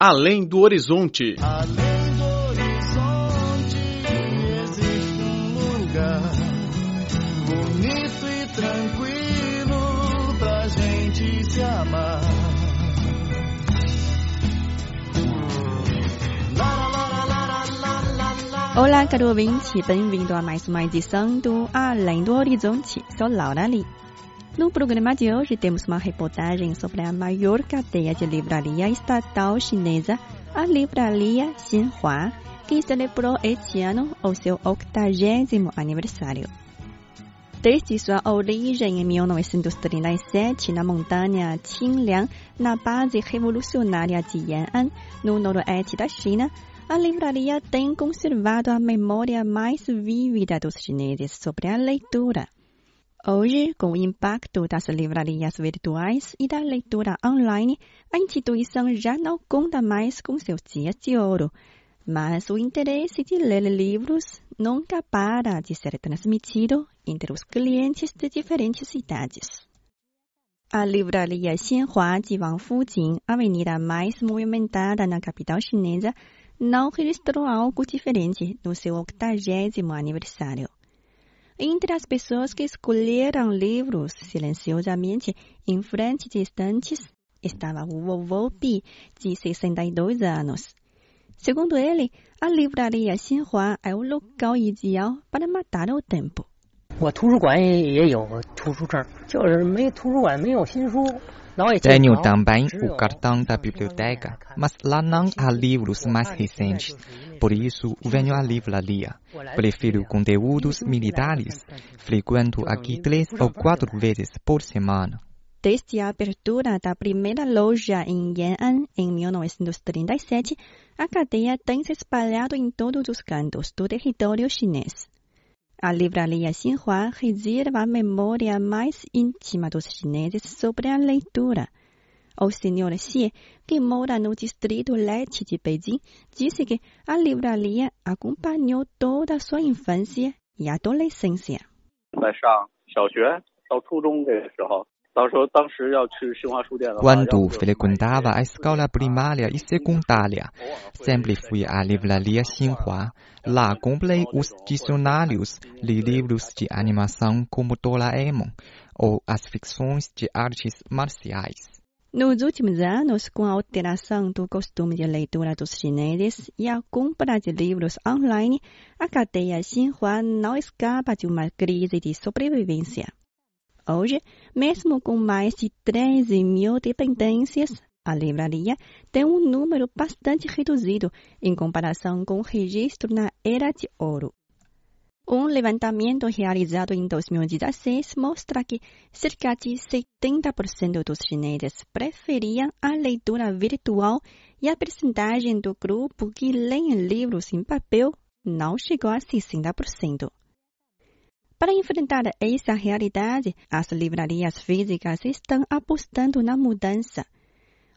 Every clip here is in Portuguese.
Além do Horizonte. Além do horizonte existe um lugar bonito e tranquilo pra gente se amar. Olá, caro ouvinte, bem-vindo a mais uma edição do Além do Horizonte. Sou Laura Lee. No programa de hoje temos uma reportagem sobre a maior cadeia de livraria estatal chinesa, a Livraria Xinhua, que celebrou este ano o seu 80 aniversário. Desde sua origem em 1937 na montanha Qingliang, na base revolucionária de Yan'an, no noroeste da China, a livraria tem conservado a memória mais vívida dos chineses sobre a leitura. Hoje, com o impacto das livrarias virtuais e da leitura online, a instituição já não conta mais com seus dias de ouro, mas o interesse de ler livros nunca para de ser transmitido entre os clientes de diferentes cidades. A livraria Xianhua de a avenida mais movimentada na capital chinesa, não registrou algo diferente no seu 80 aniversário. Entre as pessoas que escolheram livros silenciosamente em frente de estantes, estava o vovô Pi, de 62 anos. Segundo ele, a livraria Xinhua é o local ideal para matar o tempo. 我图书馆也也有图书证，就是没图书馆没有新书。 Tenho também o cartão da biblioteca, mas lá não há livros mais recentes. Por isso, venho à livraria. Prefiro conteúdos militares. Frequento aqui três ou quatro vezes por semana. Desde a abertura da primeira loja em Yan'an em 1937, a cadeia tem se espalhado em todos os cantos do território chinês. A livraria Xinhua reserva a memória mais íntima dos chineses sobre a leitura. O senhor Xie, que mora no distrito leste de Beijing, disse que a livraria acompanhou toda a sua infância e adolescência. Quando frequentava a escola primária e secundária, sempre fui à livraria Xinhua. Lá comprei os dicionários li livros de animação como Doraemon ou as ficções de artes marciais. Nos últimos anos, com a alteração do costume de leitura dos chineses e a compra de livros online, a cadeia Xinhua não escapa de uma crise de sobrevivência. Hoje, mesmo com mais de 13 mil dependências, a livraria tem um número bastante reduzido em comparação com o registro na Era de Ouro. Um levantamento realizado em 2016 mostra que cerca de 70% dos chineses preferiam a leitura virtual e a percentagem do grupo que leem livros em papel não chegou a 60%. Para enfrentar essa realidade, as livrarias físicas estão apostando na mudança.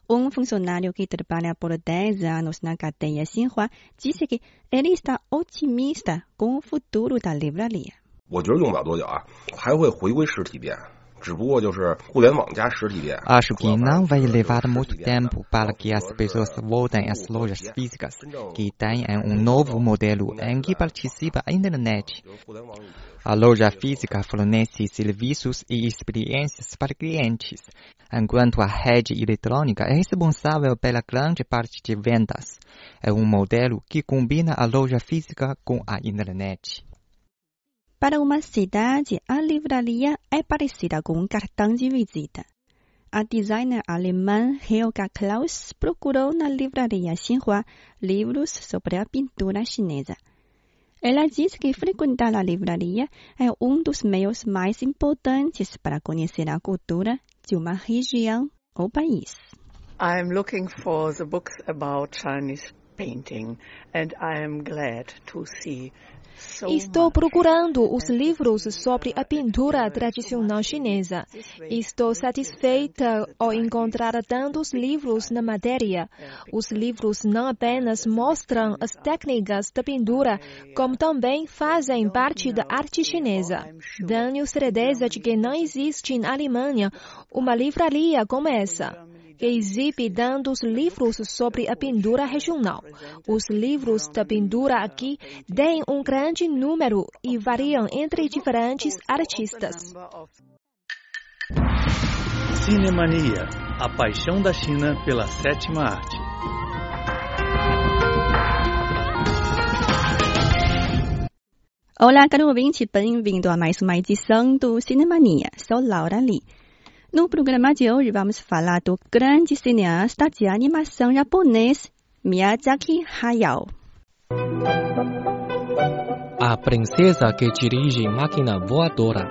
Um funcionário que trabalha por 10 anos na cadeia Xinhua disse que ele está otimista com o futuro da livraria. 我觉得用不了多久啊，还会回归实体店， 只不过就是互联网加实体店。 Acho que não vai levar muito tempo para que as pessoas voltem às lojas físicas, que têm um novo modelo em que participa a internet. A loja física fornece serviços e experiências para clientes, enquanto a rede eletrônica é responsável pela grande parte de vendas. É um modelo que combina a loja física com a internet. Para uma cidade, a livraria é parecida com um cartão de visita. A designer alemã Helga Klaus procurou na livraria Xinhua livros sobre a pintura chinesa. Ela diz que frequentar a livraria é um dos meios mais importantes para conhecer a cultura de uma região ou país. I'm looking for the books about Chinese painting and I am glad to see Estou procurando os livros sobre a pintura tradicional chinesa. Estou satisfeita ao encontrar tantos livros na matéria. Os livros não apenas mostram as técnicas da pintura, como também fazem parte da arte chinesa. Tenho certeza de que não existe na Alemanha uma livraria como essa. Que exibe dados livros sobre a pintura regional. Os livros da pintura aqui têm um grande número e variam entre diferentes artistas. Cinemania, a paixão da China pela sétima arte. Olá, caro ouvinte, bem-vindo a mais uma edição do Cinemania. Sou Laura Lee. No programa de hoje vamos falar do grande cineasta de animação japonês Miyazaki Hayao. A princesa que dirige máquina voadora.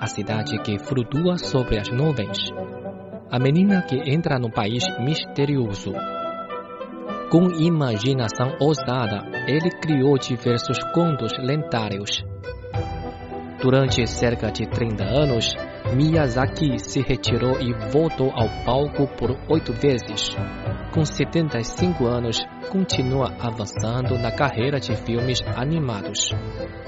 A cidade que flutua sobre as nuvens. A menina que entra no país misterioso. Com imaginação ousada, ele criou diversos contos lendários. Durante cerca de 30 anos, Miyazaki se retirou e voltou ao palco por oito vezes. Com 75 anos, continua avançando na carreira de filmes animados.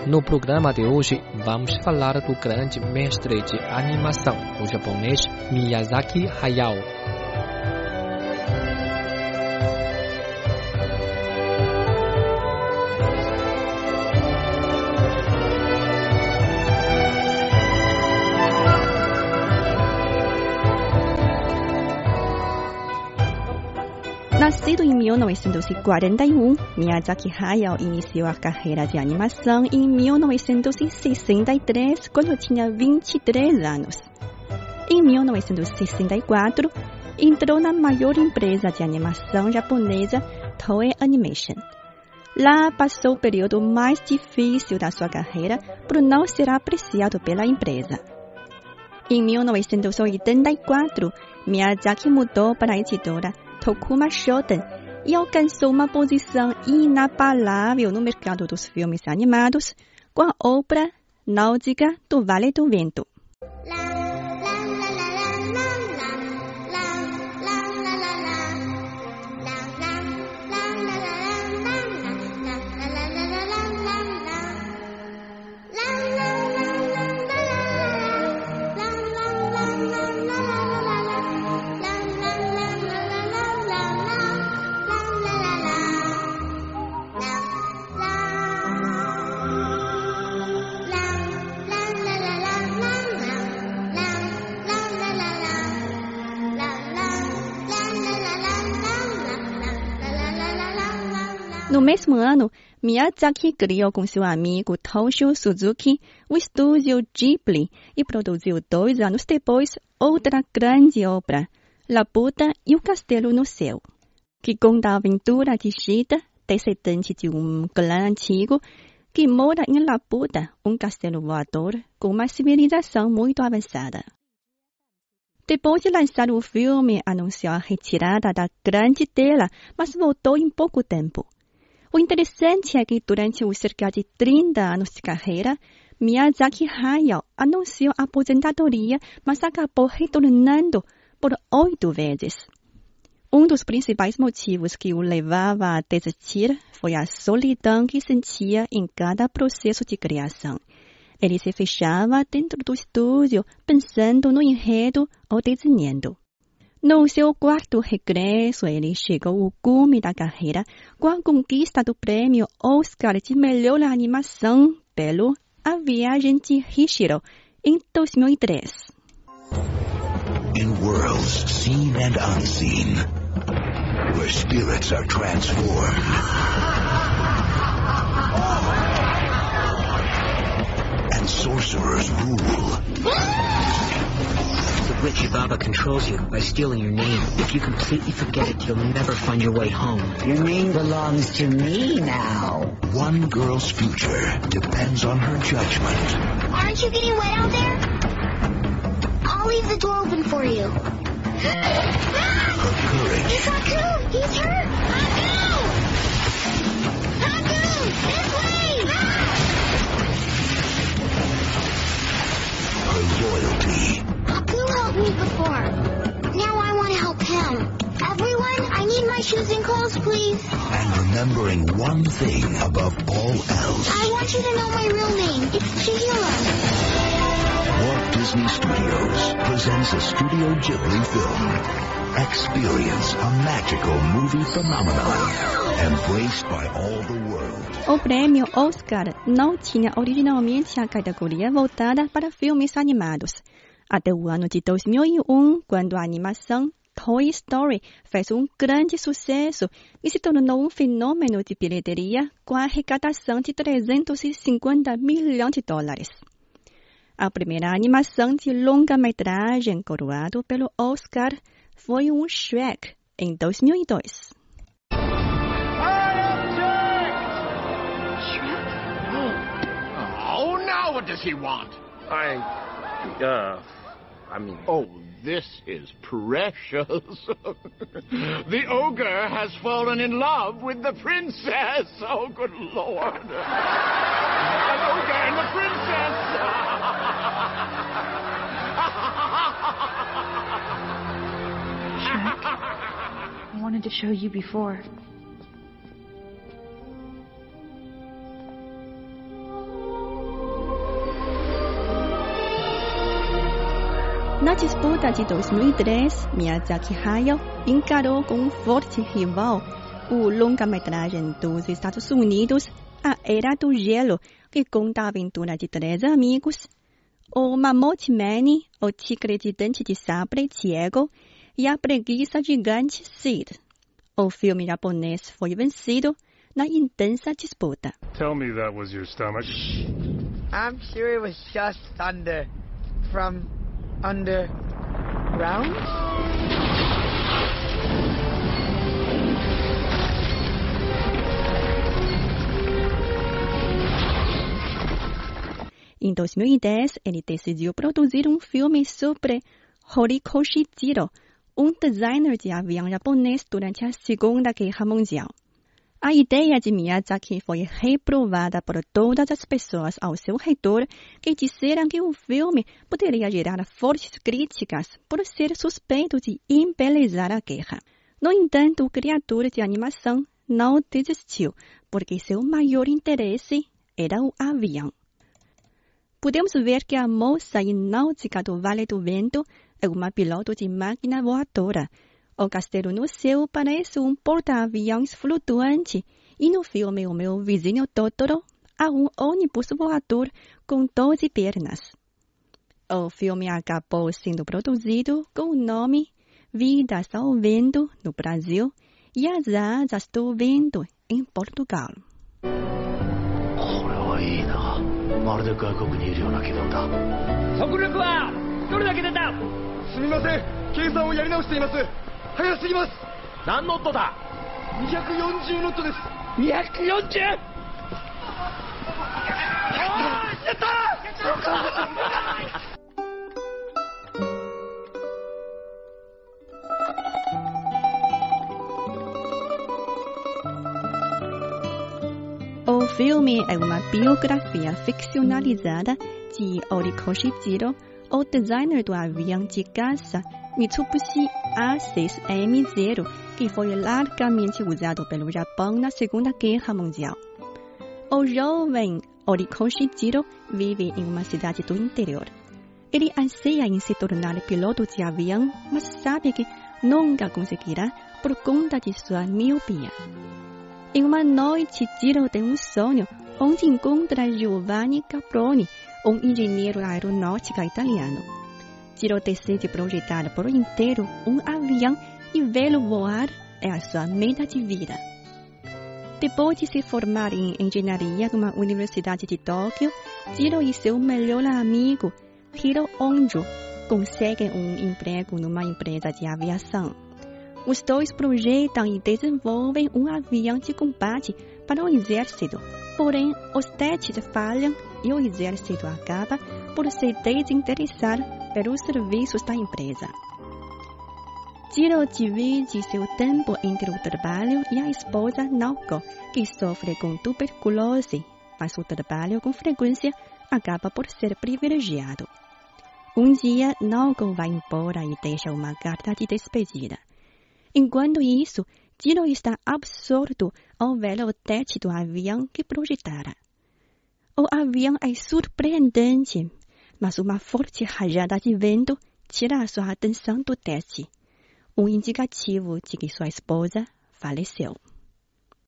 No programa de hoje, vamos falar do grande mestre de animação, o japonês Miyazaki Hayao. Nascido em 1941, Miyazaki Hayao iniciou a carreira de animação em 1963, quando tinha 23 anos. Em 1964, entrou na maior empresa de animação japonesa, Toei Animation. Lá passou o período mais difícil da sua carreira por não ser apreciado pela empresa. Em 1984, Miyazaki mudou para a editora Tokuma Shoten e alcançou uma posição inabalável no mercado dos filmes animados com a obra Náutica do Vale do Vento. No mesmo ano, Miyazaki criou com seu amigo Toshio Suzuki o estúdio Ghibli e produziu dois anos depois outra grande obra, Laputa e o Castelo no Céu, que conta a aventura de Shida, descendente de um clã antigo, que mora em Laputa, um castelo voador com uma civilização muito avançada. Depois de lançar o filme, anunciou a retirada da grande tela, mas voltou em pouco tempo. O interessante é que durante os cerca de 30 anos de carreira, Miyazaki Hayao anunciou a aposentadoria, mas acabou retornando por oito vezes. Um dos principais motivos que o levava a desistir foi a solidão que sentia em cada processo de criação. Ele se fechava dentro do estúdio, pensando no enredo ou desenhando. No seu quarto regresso, ele chegou ao cume da carreira com a conquista do prêmio Oscar de melhor animação pelo A Viagem de Hishiro, em 2003. In worlds seen and unseen, where spirits are transformed, and sorcerers rule. The Baba controls you by stealing your name. If you completely forget it, you'll never find your way home. Your name belongs to me now. One girl's future depends on her judgment. Aren't you getting wet out there? I'll leave the door open for you. Her courage. It's Haku! He's hurt! Me before. Now I want to help him. Everyone, I need my shoes and clothes, please. And remembering one thing above all else. I want you to know my real name. It's Chihiro. Walt Disney Studios presents a Studio Ghibli film. Experience a magical movie phenomenon embraced by all the world. O prêmio Oscar não tinha originalmente a categoria voltada para filmes animados. Até o ano de 2001, quando a animação Toy Story fez um grande sucesso e se tornou um fenômeno de bilheteria com a arrecadação de 350 milhões de dólares. A primeira animação de longa-metragem coroado pelo Oscar foi um Shrek, em 2002. Oh, now what does he want? I, uh, I mean. Oh, this is precious. the ogre has fallen in love with the princess. Oh, good lord. An ogre and the princess. Shrek, I wanted to show you before. Na disputa de 2003, Miyazaki Hayao encarou com um forte rival o longa-metragem dos Estados Unidos, A Era do Gelo, que conta a aventura de três amigos, o Mammoth Man, o tigre de dente de sabre Diego e a preguiça gigante Sid. O filme japonês foi vencido na intensa disputa. Tell me that was your stomach. I'm sure it was just thunder from underground? Em 2010, ele decidiu produzir um filme sobre Horikoshi Jiro, um designer de avião japonês durante a Segunda Guerra Mundial. A ideia de Miyazaki foi reprovada por todas as pessoas ao seu redor que disseram que o filme poderia gerar fortes críticas por ser suspeito de embelezar a guerra. No entanto, o criador de animação não desistiu, porque seu maior interesse era o avião. Podemos ver que a moça náutica do Vale do Vento é uma piloto de máquina voadora o castelo no céu parece um porta-aviões flutuante e no filme O Meu Vizinho Totoro há um ônibus voador com 12 pernas. O filme acabou sendo produzido com o nome Vidas ao Vento no Brasil e As Asas do Vento em Portugal. これはいいなまるで外国にいるような気分だ速力はどれだけ出たすみません計算をやり直しています 早すぎます何ノットだ240ノットです 240? やったお filme é uma biografia ficcionalizada de Horikoshi Jiro, o designer do avião de caça Mitsubishi A6M0, que foi largamente usado pelo Japão na Segunda Guerra Mundial. O jovem Horikoshi Jiro vive em uma cidade do interior. Ele anseia em se tornar piloto de avião, mas sabe que nunca conseguirá por conta de sua miopia. Em uma noite, Jiro tem um sonho onde encontra Giovanni Caproni, um engenheiro aeronáutico italiano. Jiro decide projetar por inteiro um avião e vê-lo voar é a sua meta de vida. Depois de se formar em engenharia numa universidade de Tóquio, Jiro e seu melhor amigo, Hiro Onjo, conseguem um emprego numa empresa de aviação. Os dois projetam e desenvolvem um avião de combate para o exército. Porém, os testes falham e o exército acaba por se desinteressar pelos serviços da empresa. Jiro divide seu tempo entre o trabalho e a esposa Naoko, que sofre com tuberculose, mas o trabalho com frequência acaba por ser privilegiado. Um dia, Naoko vai embora e deixa uma carta de despedida. Enquanto isso, Jiro está absorto ao ver o teste do avião que projetara. O avião é surpreendente, mas uma forte rajada de vento tira sua atenção do teste. um indicativo de que sua esposa faleceu.